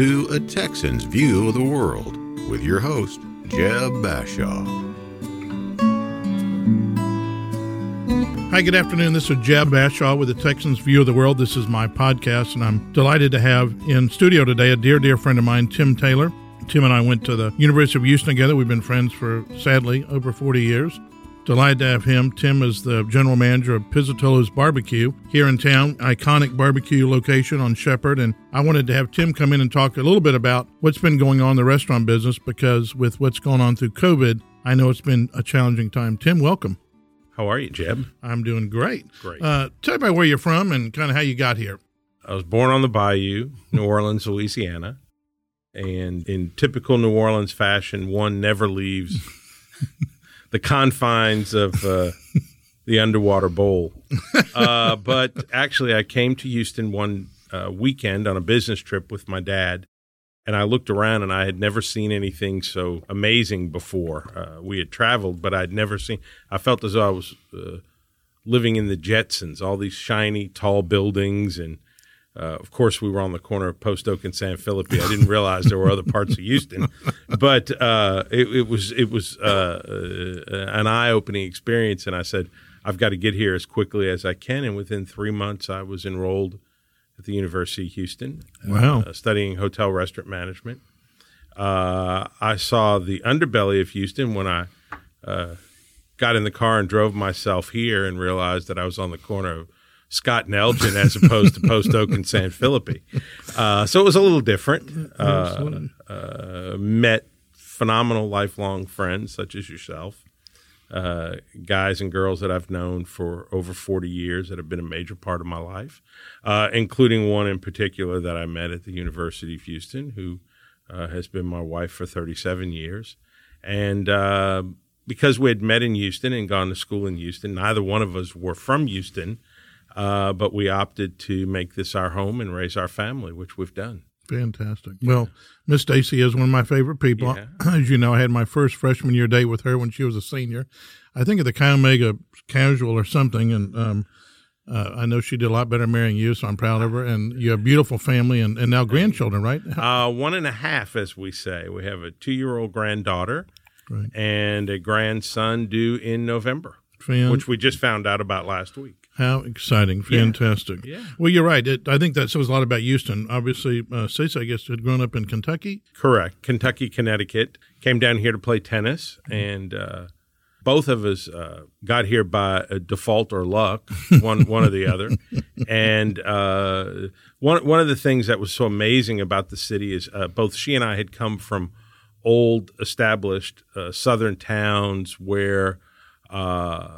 to A Texan's View of the World with your host, Jeb Bashaw. Hi, good afternoon. This is Jeb Bashaw with the Texans View of the World. This is my podcast, and I'm delighted to have in studio today a dear, dear friend of mine, Tim Taylor. Tim and I went to the University of Houston together. We've been friends for, sadly, over 40 years. Delighted to have him. Tim is the general manager of Pizzitola's Barbecue here in town, iconic barbecue location on Shepherd. And I wanted to have Tim come in and talk a little bit about what's been going on in the restaurant business because with what's going on through COVID, I know it's been a challenging time. Tim, welcome. How are you, Jeb? I'm doing great. Great. Uh, tell me about where you're from and kind of how you got here. I was born on the Bayou, New Orleans, Louisiana. And in typical New Orleans fashion, one never leaves the confines of uh, the underwater bowl. Uh, but actually, I came to Houston one uh, weekend on a business trip with my dad. And I looked around and I had never seen anything so amazing before. Uh, we had traveled, but I'd never seen, I felt as though I was uh, living in the Jetsons, all these shiny, tall buildings and uh, of course, we were on the corner of Post Oak and San Felipe. I didn't realize there were other parts of Houston, but uh, it, it, was it was uh, uh an eye opening experience. And I said, I've got to get here as quickly as I can. And within three months, I was enrolled at the University of Houston, uh, wow. studying hotel restaurant management. Uh, I saw the underbelly of Houston when I got in the car and drove myself here, and realized that I was on the corner of Scott and Elgin as opposed to Post Oak and San Felipe. Uh, so it was a little different. Uh, uh, met phenomenal lifelong friends such as yourself, uh, guys and girls that I've known for over 40 years that have been a major part of my life, uh, including one in particular that I met at the University of Houston who uh, has been my wife for 37 years. And because we had met in Houston and gone to school in Houston, neither one of us were from Houston. Uh, but we opted to make this our home and raise our family, which we've done. Fantastic. Yeah. Well, Miss Stacy is one of my favorite people. Yeah. As you know, I had my first freshman year date with her when she was a senior. I think at the Chi Omega Casual or something, and um, uh, I know she did a lot better marrying you, so I'm proud of her. And you have a beautiful family and, and now grandchildren, right? Uh, one and a half, as we say. We have a two year old granddaughter right. and a grandson due in November, Fan- which we just found out about last week. How exciting! Fantastic. Yeah. yeah. Well, you're right. It, I think that says a lot about Houston. Obviously, uh, Stacey, I guess, had grown up in Kentucky. Correct. Kentucky, Connecticut. Came down here to play tennis, mm-hmm. and uh, both of us uh, got here by default or luck, one one or the other. And uh, one one of the things that was so amazing about the city is uh, both she and I had come from old, established uh, southern towns where uh,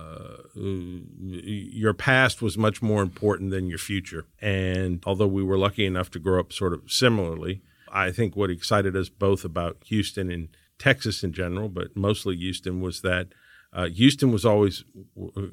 your past was much more important than your future. And although we were lucky enough to grow up sort of similarly, I think what excited us both about Houston and Texas in general, but mostly Houston, was that uh, Houston was always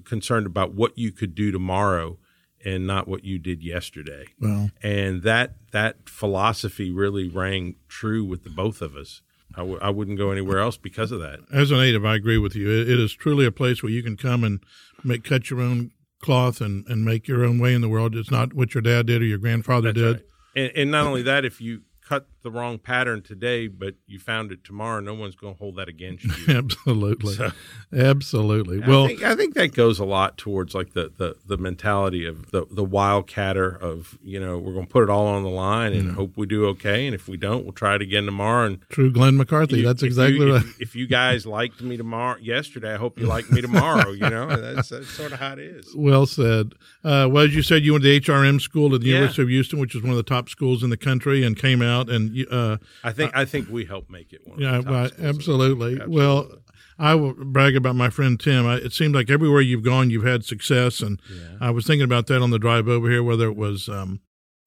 concerned about what you could do tomorrow and not what you did yesterday. Well, and that that philosophy really rang true with the both of us. I w- I wouldn't go anywhere else because of that. As a native, I agree with you. It, it is truly a place where you can come and make cut your own cloth and, and make your own way in the world. It's not what your dad did or your grandfather That's did. Right. And, and not only that, if you cut the wrong pattern today, but you found it tomorrow, no one's going to hold that against you. Absolutely. So, Absolutely. Well, I think, I think, that goes a lot towards like the, the, the mentality of the, the wildcatter of, you know, we're going to put it all on the line and yeah. hope we do okay. And if we don't, we'll try it again tomorrow. And True Glenn McCarthy. You, that's exactly you, right. If, if, you guys liked me tomorrow, yesterday, I hope you like me tomorrow. you know, that's, that's, sort of how it is. Well said. Uh, well, as you said, you went to HRM school at the yeah. University of Houston, which is one of the top schools in the country and came out out, and uh, I think I think we helped make it one. yeah, well, absolutely. absolutely. Well, I will brag about my friend Tim. I, it seems like everywhere you've gone, you've had success, and yeah. I was thinking about that on the drive over here, whether it was. Um,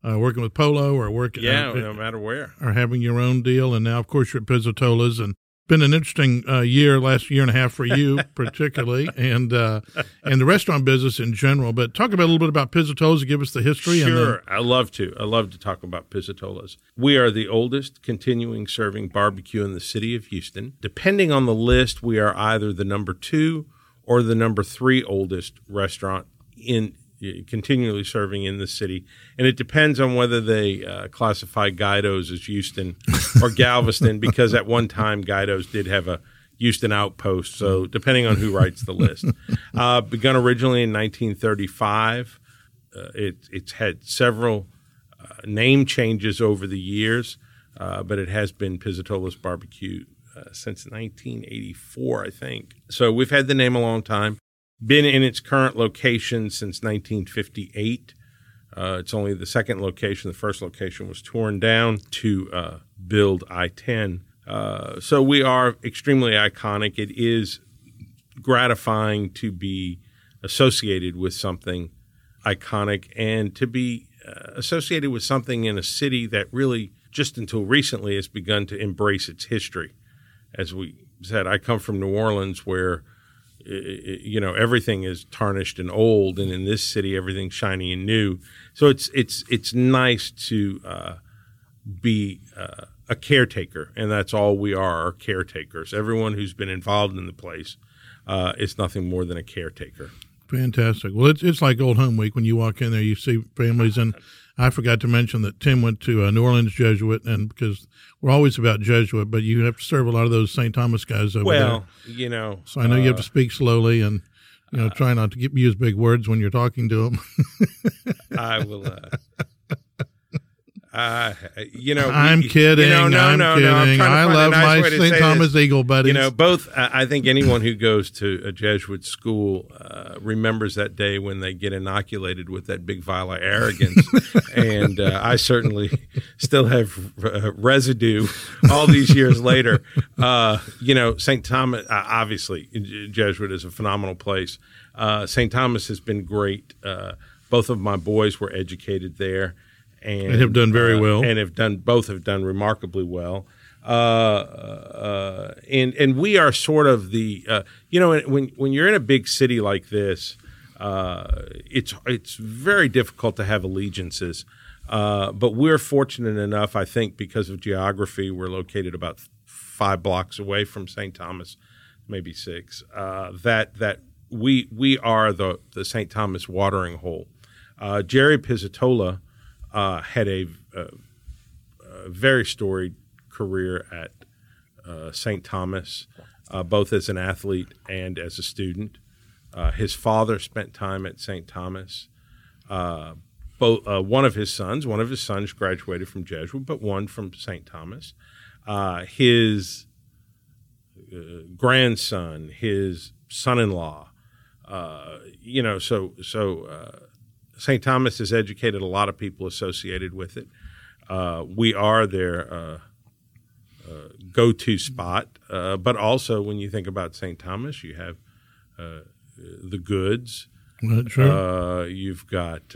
uh, working with Polo or working, yeah, uh, no matter where, or having your own deal, and now of course you're at Pizzitola's, and been an interesting uh, year, last year and a half for you particularly, and uh, and the restaurant business in general. But talk about a little bit about Pizzitola's. Give us the history. Sure, I love to. I love to talk about Pizzitola's. We are the oldest continuing serving barbecue in the city of Houston. Depending on the list, we are either the number two or the number three oldest restaurant in continually serving in the city, and it depends on whether they uh, classify Guidos as Houston or Galveston, because at one time Guidos did have a Houston outpost. So depending on who writes the list, uh, begun originally in 1935. Uh, it, it's had several uh, name changes over the years, uh, but it has been Pizzitola's Barbecue uh, since 1984, I think. So we've had the name a long time. Been in its current location since 1958. Uh, it's only the second location. The first location was torn down to uh, build I 10. Uh, so we are extremely iconic. It is gratifying to be associated with something iconic and to be uh, associated with something in a city that really, just until recently, has begun to embrace its history. As we said, I come from New Orleans where you know everything is tarnished and old and in this city everything's shiny and new. So it's it's it's nice to uh, be uh, a caretaker and that's all we are are caretakers. Everyone who's been involved in the place uh, is nothing more than a caretaker. Fantastic. Well, it's it's like Old Home Week. When you walk in there, you see families, and I forgot to mention that Tim went to a uh, New Orleans Jesuit, and because we're always about Jesuit, but you have to serve a lot of those St. Thomas guys over well, there. Well, you know, so I know uh, you have to uh, speak slowly and you know try not to get, use big words when you're talking to them. I will. Uh, uh, you know, I'm we, kidding. You know, no, I'm no, kidding. No, I love nice my St. Thomas this. Eagle buddies. You know, both. Uh, I think anyone who goes to a Jesuit school uh, remembers that day when they get inoculated with that big vial of arrogance, and uh, I certainly still have uh, residue all these years later. Uh, you know, St. Thomas. obviously, Jesuit is a phenomenal place. St. Thomas has been great. both of my boys were educated there and, and have done very uh, well, and have done both have done remarkably well. Uh, uh, and and we are sort of the uh, you know when when you're in a big city like this, uh, it's it's very difficult to have allegiances. Uh, but we're fortunate enough, I think, because of geography, we're located about five blocks away from St. Thomas, maybe six. that that we we are the the St. Thomas watering hole. Jerry Pizzitola uh, had a, a, a, very storied career at uh, St. Thomas, uh, both as an athlete and as a student. Uh, his father spent time at St. Thomas. Uh, both uh, one of his sons, one of his sons graduated from Jesuit, but one from St. Thomas. his grandson, his son-in-law, you know, so so St. Thomas has educated a lot of people associated with it. Uh, we are their uh, uh, go to spot. Uh, but also, when you think about St. Thomas, you have uh, the goods. Sure. Uh, you've got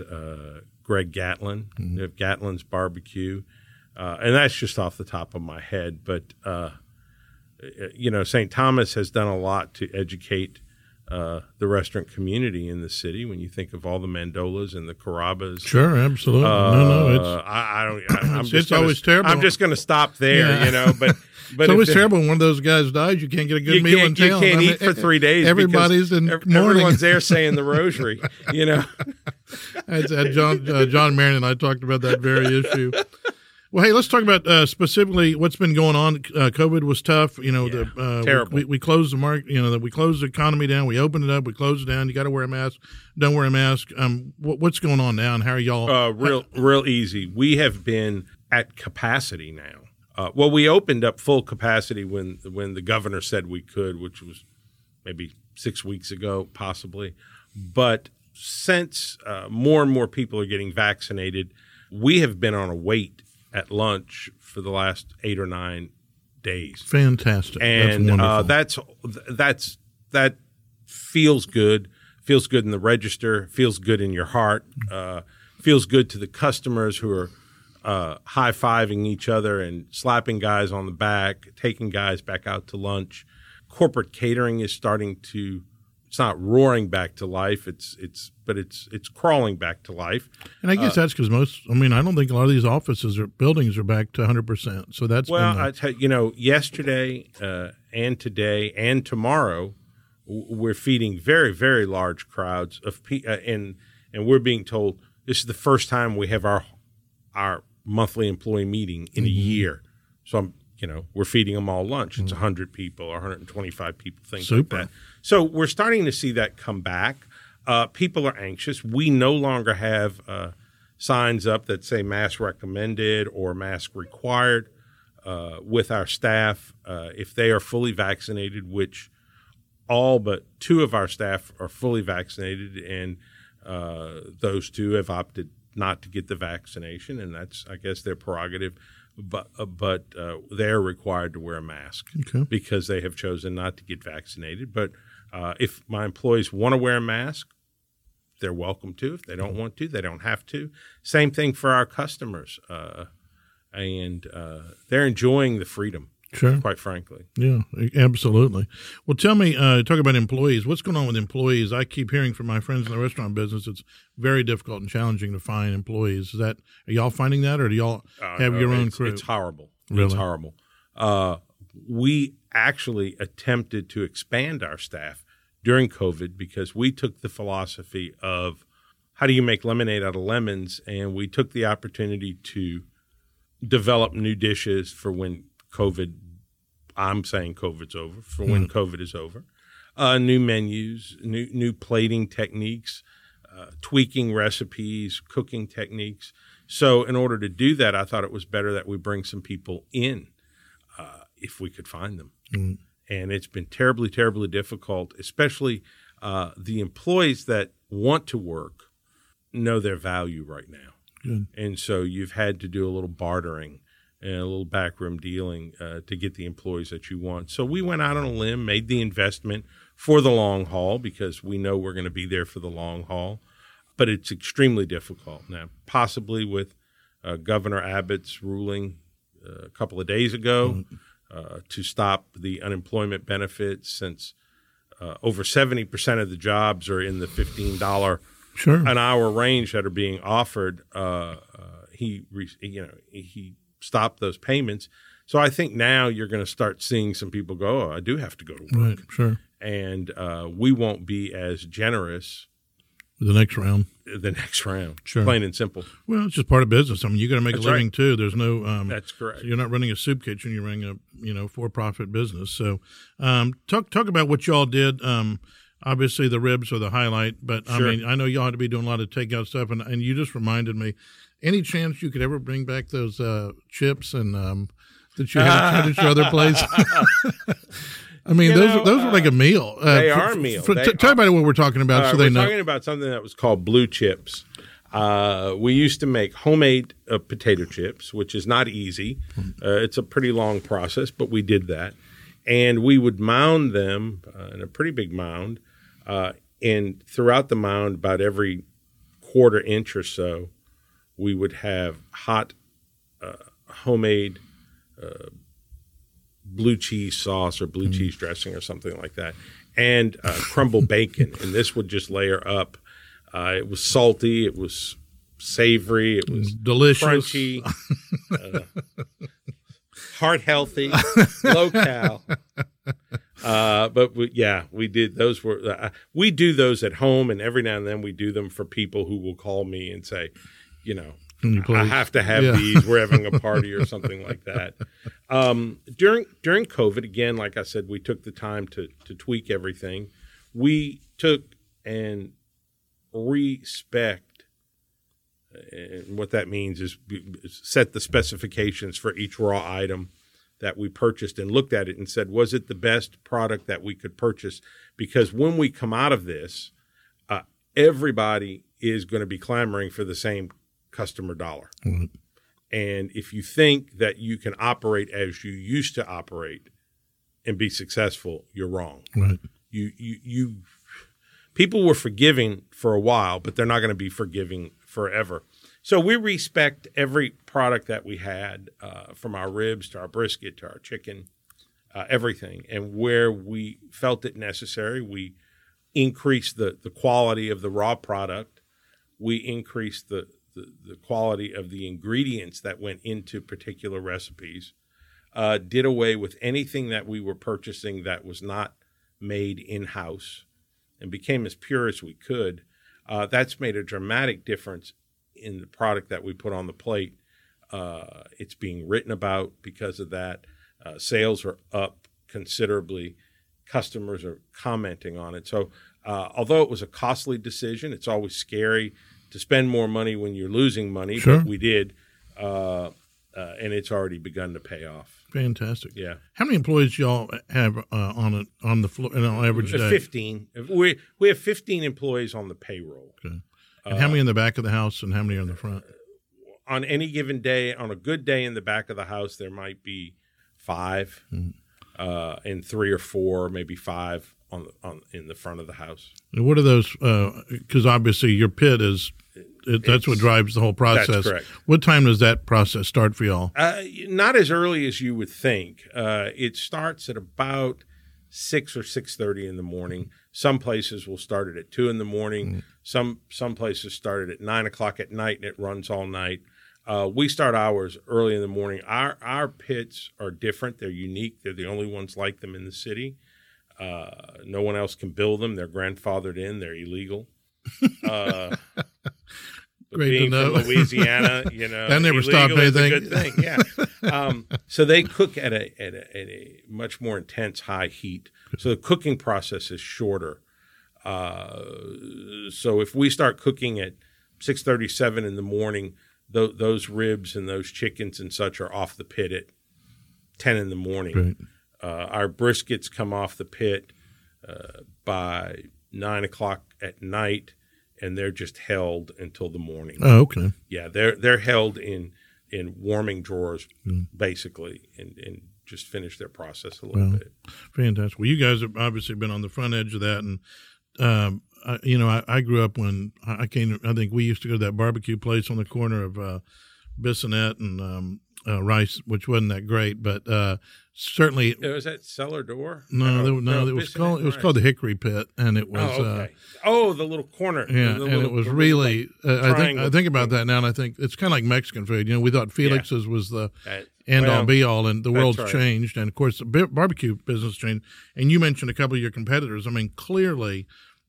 Greg Gatlin. Mm-hmm. You have Gatlin's Barbecue. and that's just off the top of my head. But, you know, St. Thomas has done a lot to educate uh, the restaurant community in the city when you think of all the mandolas and the Carrabbas. Sure, absolutely. Uh, no, no, it's I, I don't. I, am it's, just it's gonna, always terrible. I'm just going to stop there, yeah. you know. But but it's always terrible when one of those guys dies. You can't get a good meal in town. You can't I mean, eat for three days. Everybody's in mourning. Everyone's there saying the rosary. You know. John uh, John Marion and I talked about that very issue. Well, hey, let's talk about uh, specifically what's been going on. Uh, COVID was tough. You know, yeah, the, uh, terrible. We, we, closed the market. You know, that we closed the economy down. We opened it up. We closed it down. You got to wear a mask. Don't wear a mask. Um, what, what's going on now, and how are y'all? Uh, real, real easy. We have been at capacity now. Uh, well, we opened up full capacity when when the governor said we could, which was maybe six weeks ago, possibly. But since uh, more and more people are getting vaccinated, we have been on a wait at lunch for the last eight or nine days. Fantastic, and that's uh, that's that's that feels good. Feels good in the register. Feels good in your heart. Uh, feels good to the customers who are uh, high fiving each other and slapping guys on the back, taking guys back out to lunch. Corporate catering is starting to it's not roaring back to life. It's it's but it's it's crawling back to life. And I guess uh, that's because most. I mean, I don't think a lot of these offices or buildings are back to 100. percent So that's well, I tell you know, yesterday uh, and today and tomorrow, we're feeding very very large crowds of people, uh, and and we're being told this is the first time we have our our monthly employee meeting in a year. So I'm, you know, we're feeding them all lunch. It's 100 people or 125 people, things Super. like that. So we're starting to see that come back. Uh, people are anxious. We no longer have uh, signs up that say mask recommended or mask required uh, with our staff. Uh, if they are fully vaccinated, which all but two of our staff are fully vaccinated, and uh, those two have opted not to get the vaccination, and that's, I guess, their prerogative. But uh, but uh, they're required to wear a mask Okay. because they have chosen not to get vaccinated. But uh, if my employees want to wear a mask, they're welcome to. If they don't want to, they don't have to. Same thing for our customers, uh, and uh, they're enjoying the freedom. Sure. Quite frankly, Yeah, absolutely. Well, tell me, uh, talk about employees. What's going on with employees? I keep hearing from my friends in the restaurant business, it's very difficult and challenging to find employees. Is that are y'all finding that, or do y'all Uh, have your own it's, crew? It's horrible. It's Really? horrible. Uh, we actually attempted to expand our staff during COVID because we took the philosophy of how do you make lemonade out of lemons, and we took the opportunity to develop new dishes for when COVID. I'm saying COVID's over for when COVID is over. Uh, new menus, new new plating techniques, uh, tweaking recipes, cooking techniques. So, in order to do that, I thought it was better that we bring some people in uh, if we could find them. Mm. And it's been terribly, terribly difficult, especially uh, the employees that want to work know their value right now. Good. And so you've had to do a little bartering and a little backroom dealing uh, to get the employees that you want. So we went out on a limb, made the investment for the long haul because we know we're going to be there for the long haul. But it's extremely difficult now, possibly with uh, Governor Abbott's ruling uh, a couple of days ago uh, to stop the unemployment benefits since uh, over 70% of the jobs are in the $15 Sure. an hour range that are being offered, uh, uh, he re- you know he stopped those payments. So I think now you're going to start seeing some people go, oh, I do have to go to work, right. Sure. and uh, we won't be as generous The next round. the next round. Sure. Plain and simple. Well, it's just part of business. I mean, you got to make That's a living right. too. There's no. Um, That's correct. You're not running a soup kitchen. You're running a you know for profit business. So, um, talk talk about what y'all did. Um, obviously the ribs are the highlight, but I mean I know y'all had to be doing a lot of takeout stuff, and and you just reminded me. Any chance you could ever bring back those uh, chips and um, that you had at your other place? I mean, You those know, those are like a meal. Uh, they are a meal. for- They t- tell are- everybody what we're talking about, Uh, so they we're talking about something that was called blue chips. Uh, we used to make homemade uh, potato chips, which is not easy. Uh, it's a pretty long process, but we did that. And we would mound them uh, in a pretty big mound. Uh, and throughout the mound, about every quarter inch or so, we would have hot uh, homemade uh, blue cheese sauce or blue cheese dressing or something like that, and uh, crumbled bacon. And this would just layer up. Uh, it was salty. It was savory. It was Delicious. crunchy, uh, heart healthy, low cal. Uh, but we, yeah, we did those were uh, we do those at home, and every now and then we do them for people who will call me and say, you know, you I have to have Yeah. these. We're having a party or something like that. Um, during during COVID, again, like I said, we took the time to to tweak everything. We took and respect, and what that means is set the specifications for each raw item that we purchased and looked at it and said, was it the best product that we could purchase? Because when we come out of this, uh, everybody is going to be clamoring for the same customer dollar. Right. And if you think that you can operate as you used to operate and be successful, you're wrong. Right. You you you people were forgiving for a while, but they're not going to be forgiving forever. So we respect every product that we had, uh, from our ribs to our brisket to our chicken, uh, everything. And where we felt it necessary, we increased the the quality of the raw product. We increased the the, the quality of the ingredients that went into particular recipes. Uh, did away with anything that we were purchasing that was not made in house and became as pure as we could. Uh, that's made a dramatic difference in the product that we put on the plate. Uh, it's being written about because of that. Uh, sales are up considerably. Customers are commenting on it. So, uh, although it was a costly decision, it's always scary to spend more money when you're losing money. Sure. But we did, uh, uh, and it's already begun to pay off. Fantastic. Yeah. How many employees y'all have uh, on on the floor on average day? 15. We, we have 15 employees on the payroll. Okay. And how many in the back of the house and how many are in the front? On any given day, on a good day in the back of the house, there might be 5 Mm-hmm. uh, and three or four, maybe five on the, on in the front of the house. And what are those? Because obviously your pit is it, that's what drives the whole process. correct. What time does that process start for y'all? Uh, not as early as you would think. Uh, it starts at about six or six thirty in the morning. Some places will start it at two in the morning. Some some places start it at nine o'clock at night, and it runs all night. Uh, we start hours early in the morning. Our our pits are different. They're unique. They're the only ones like them in the city. Uh, no one else can build them. They're grandfathered in. They're illegal. Uh, Great to being know. from Louisiana, you know, That never stopped anything. good thing. Yeah. Um, so they cook at a, at a at a much more intense high heat. So the cooking process is shorter. Uh, so if we start cooking at six thirty seven in the morning, th- those ribs and those chickens and such are off the pit at ten in the morning. Great. Uh, our briskets come off the pit uh, by nine o'clock at night, and they're just held until the morning. Oh, okay. Yeah, they're they're held in in warming drawers Mm. basically, and and just finish their process a little Wow. bit. Fantastic. Well, you guys have obviously been on the front edge of that, and um, I, you know, I, I grew up when I came. I think we used to go to that barbecue place on the corner of uh, Bissonnet and um, uh, Rice, which wasn't that great, but uh, certainly Uh, Was that cellar door? no, Oh, there, no, it was called it was Rice. called the Hickory Pit, and it was. Oh, uh, oh, the little corner. Yeah, and little- it was really. like, Uh, I think I think about that now, and I think it's kind of like Mexican food. You know, we thought Felix's was the that- end all be all, and the world's right. changed, and of course the barbecue business changed. And you mentioned a couple of your competitors. I mean, clearly,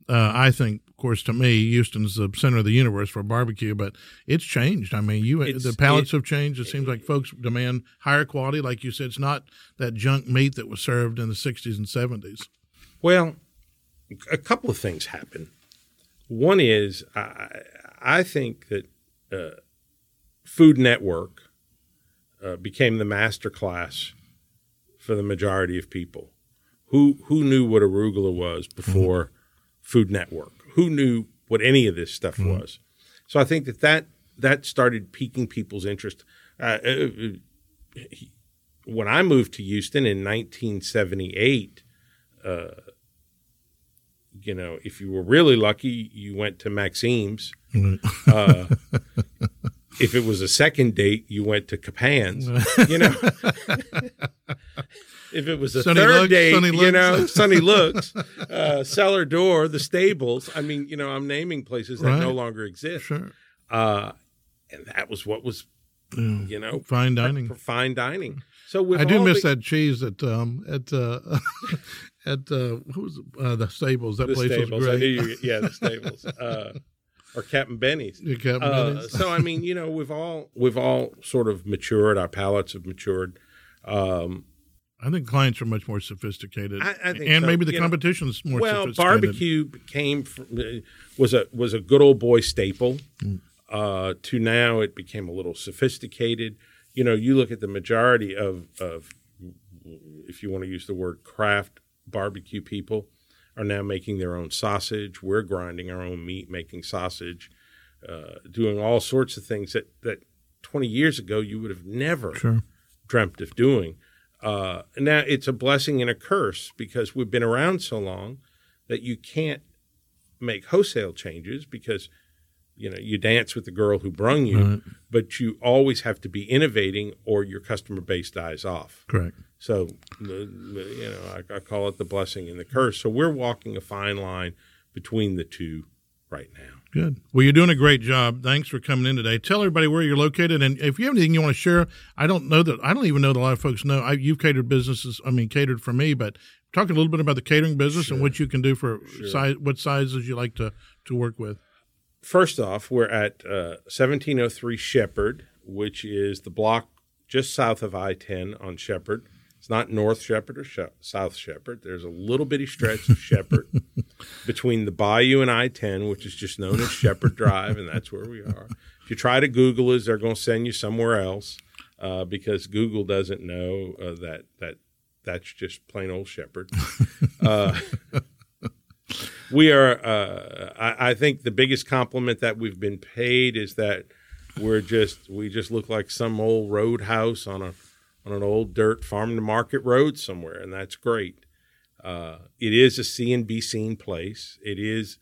uh, I think, of course, to me, Houston's the center of the universe for barbecue, but it's changed. I mean, you It's- the palates it- have changed. It seems like folks demand higher quality, like you said. It's not that junk meat that was served in the '60s and '70s. Well, a couple of things happen. One is I, I think that uh, Food Network uh, became the master class for the majority of people. Who who knew what arugula was before Food Network? Who knew what any of this stuff was? So I think that that, that started piquing people's interest. Uh, uh, when I moved to Houston in 1978, you know, if you were really lucky, you went to Maxime's. Uh, if it was a second date, you went to Kaphan's. You know, if it was a Sonny third Looks, date, Sonny you know, Looks. Sonny Look's, uh, Cellar Door, the Stables. I mean, you know, I'm naming places that no longer exist. Sure, Uh, and that was what was, you know, fine dining. fine dining. So with I do miss the- that cheese at um at uh at uh what was uh, the stables. That place stables. was I great. knew you, yeah, the stables. Or Captain Benny's. Kept Uh, Benny's? so I mean, you know, we've all we've all sort of matured. Our palates have matured. Um, I think clients are much more sophisticated, I- I think and so. maybe the You more well, barbecue came from, uh, was a was a good old boy staple. Mm. Uh, to now, it became a little sophisticated. You know, you look at the majority of of if you want to use the word craft barbecue people are now making their own sausage. We're grinding our own meat, making sausage, uh, doing all sorts of things that that 20 years ago you would have never Sure. dreamt of doing. Uh, now it's a blessing and a curse because we've been around so long that you can't make wholesale changes because you know you dance with the girl who brung you, Right. but you always have to be innovating or your customer base dies off. Correct. So you know I, I call it the blessing and the curse. So we're walking a fine line between the two right now. Good. Well, you're doing a great job. Thanks for coming in today. Tell everybody where you're located, and if you have anything you want to share, I don't know that I don't even know that a lot of folks know. I, you've catered businesses. I mean, catered for me, but talk a little bit about the catering business and what you can do for size, what sizes you like to to work with. First off, we're at uh, 1703 Shepherd, which is the block just south of I 10 on Shepherd. It's not North Shepherd or South Shepherd. There's a little bitty stretch of Shepherd between the Bayou and I 10, which is just known as Shepherd Drive, and that's where we are. If you try to Google us, they're going to send you somewhere else uh, because Google doesn't know uh, that that that's just plain old Shepherd. Uh, we are. Uh, I, I, think the biggest compliment that we've been paid is that we're just we just look like some old roadhouse on a on an old dirt farm to market road somewhere, and that's great. Uh, it is a see and be seen place. It is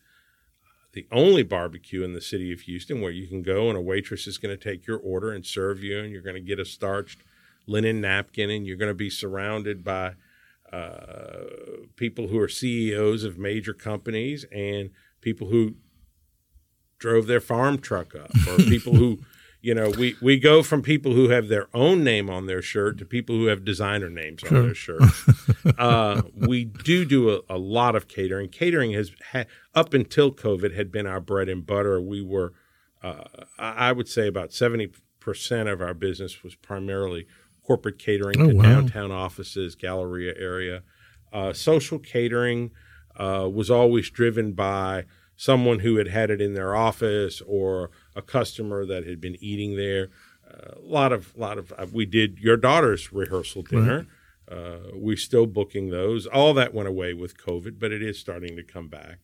the only barbecue in the city of Houston where you can go and a waitress is going to take your order and serve you, and you're going to get a starched linen napkin, and you're going to be surrounded by uh, people who are CEOs of major companies and people who drove their farm truck up, or people who, you know, we, we go from people who have their own name on their shirt to people who have designer names sure. on their shirt. uh, we do do a, a, lot of catering. Catering has ha- up until COVID had been our bread and butter. We were, uh, I would say, about seventy percent of our business was primarily corporate catering oh, to wow. downtown offices, Galleria area. Uh, social catering uh, was always driven by someone who had had it in their office or a customer that had been eating there. Uh, a lot of, lot of. Uh, we did your daughter's rehearsal dinner. Uh, we're still booking those. All that went away with COVID, but it is starting to come back.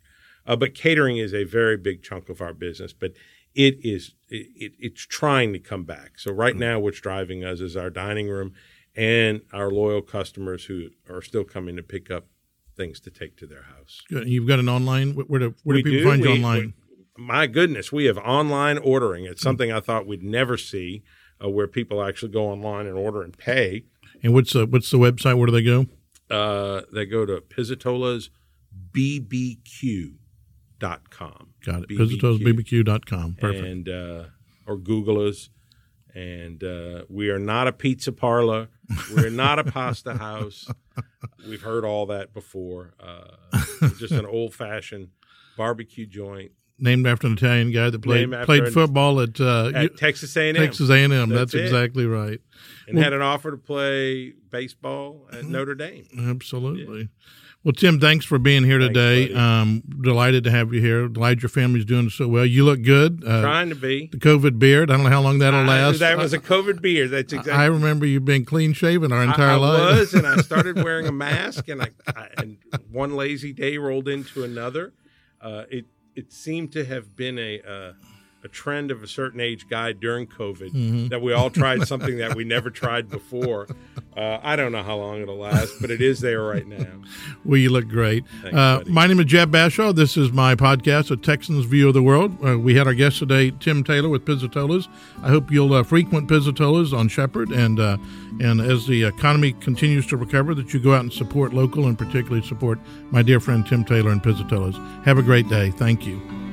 Uh, but catering is a very big chunk of our business. But it is it, it's trying to come back. So right now, what's driving us is our dining room and our loyal customers who are still coming to pick up things to take to their house. Good. You've got an online. Where do, where do people do. find you online? We, my goodness, we have online ordering. It's something I thought we'd never see, uh, where people actually go online and order and pay. And what's the what's the website? Where do they go? Uh, they go to Pizzitola's BBQ dot com. Got it. BBQ. dot com. Perfect. And uh, or Google us. And uh, we are not a pizza parlor. We're not a pasta house. We've heard all that before. Uh, just an old fashioned barbecue joint. Named after an Italian guy that played played an, football at, uh, at Texas A&M. Texas A&M. That's, That's exactly right. And well, had an offer to play baseball at. Notre Dame. Absolutely. Yeah. Well, Tim, thanks for being here thanks, today. Um, delighted to have you here. Glad your family's doing so well. You look good. Uh, Trying to be. The COVID beard. I don't know how long that'll last. that was a COVID beard. That's exactly. I remember you being clean shaven our entire I, I life. I was, and I started wearing a mask, and I, I, and one lazy day rolled into another. Uh, it it seemed to have been a. Uh, a trend of a certain age guy during COVID mm-hmm. that we all tried something that we never tried before. Uh, I don't know how long it'll last, but it is there right now. Well, you look great. Thanks, uh, my name is Jeb Bashaw. This is my podcast, A Texan's View of the World. Uh, we had our guest today, Tim Taylor with Pizzitolas. I hope you'll uh, frequent Pizzitolas on Shepherd, and uh, and as the economy continues to recover, that you go out and support local and particularly support my dear friend Tim Taylor and Pizzitolas. Have a great day. Thank you.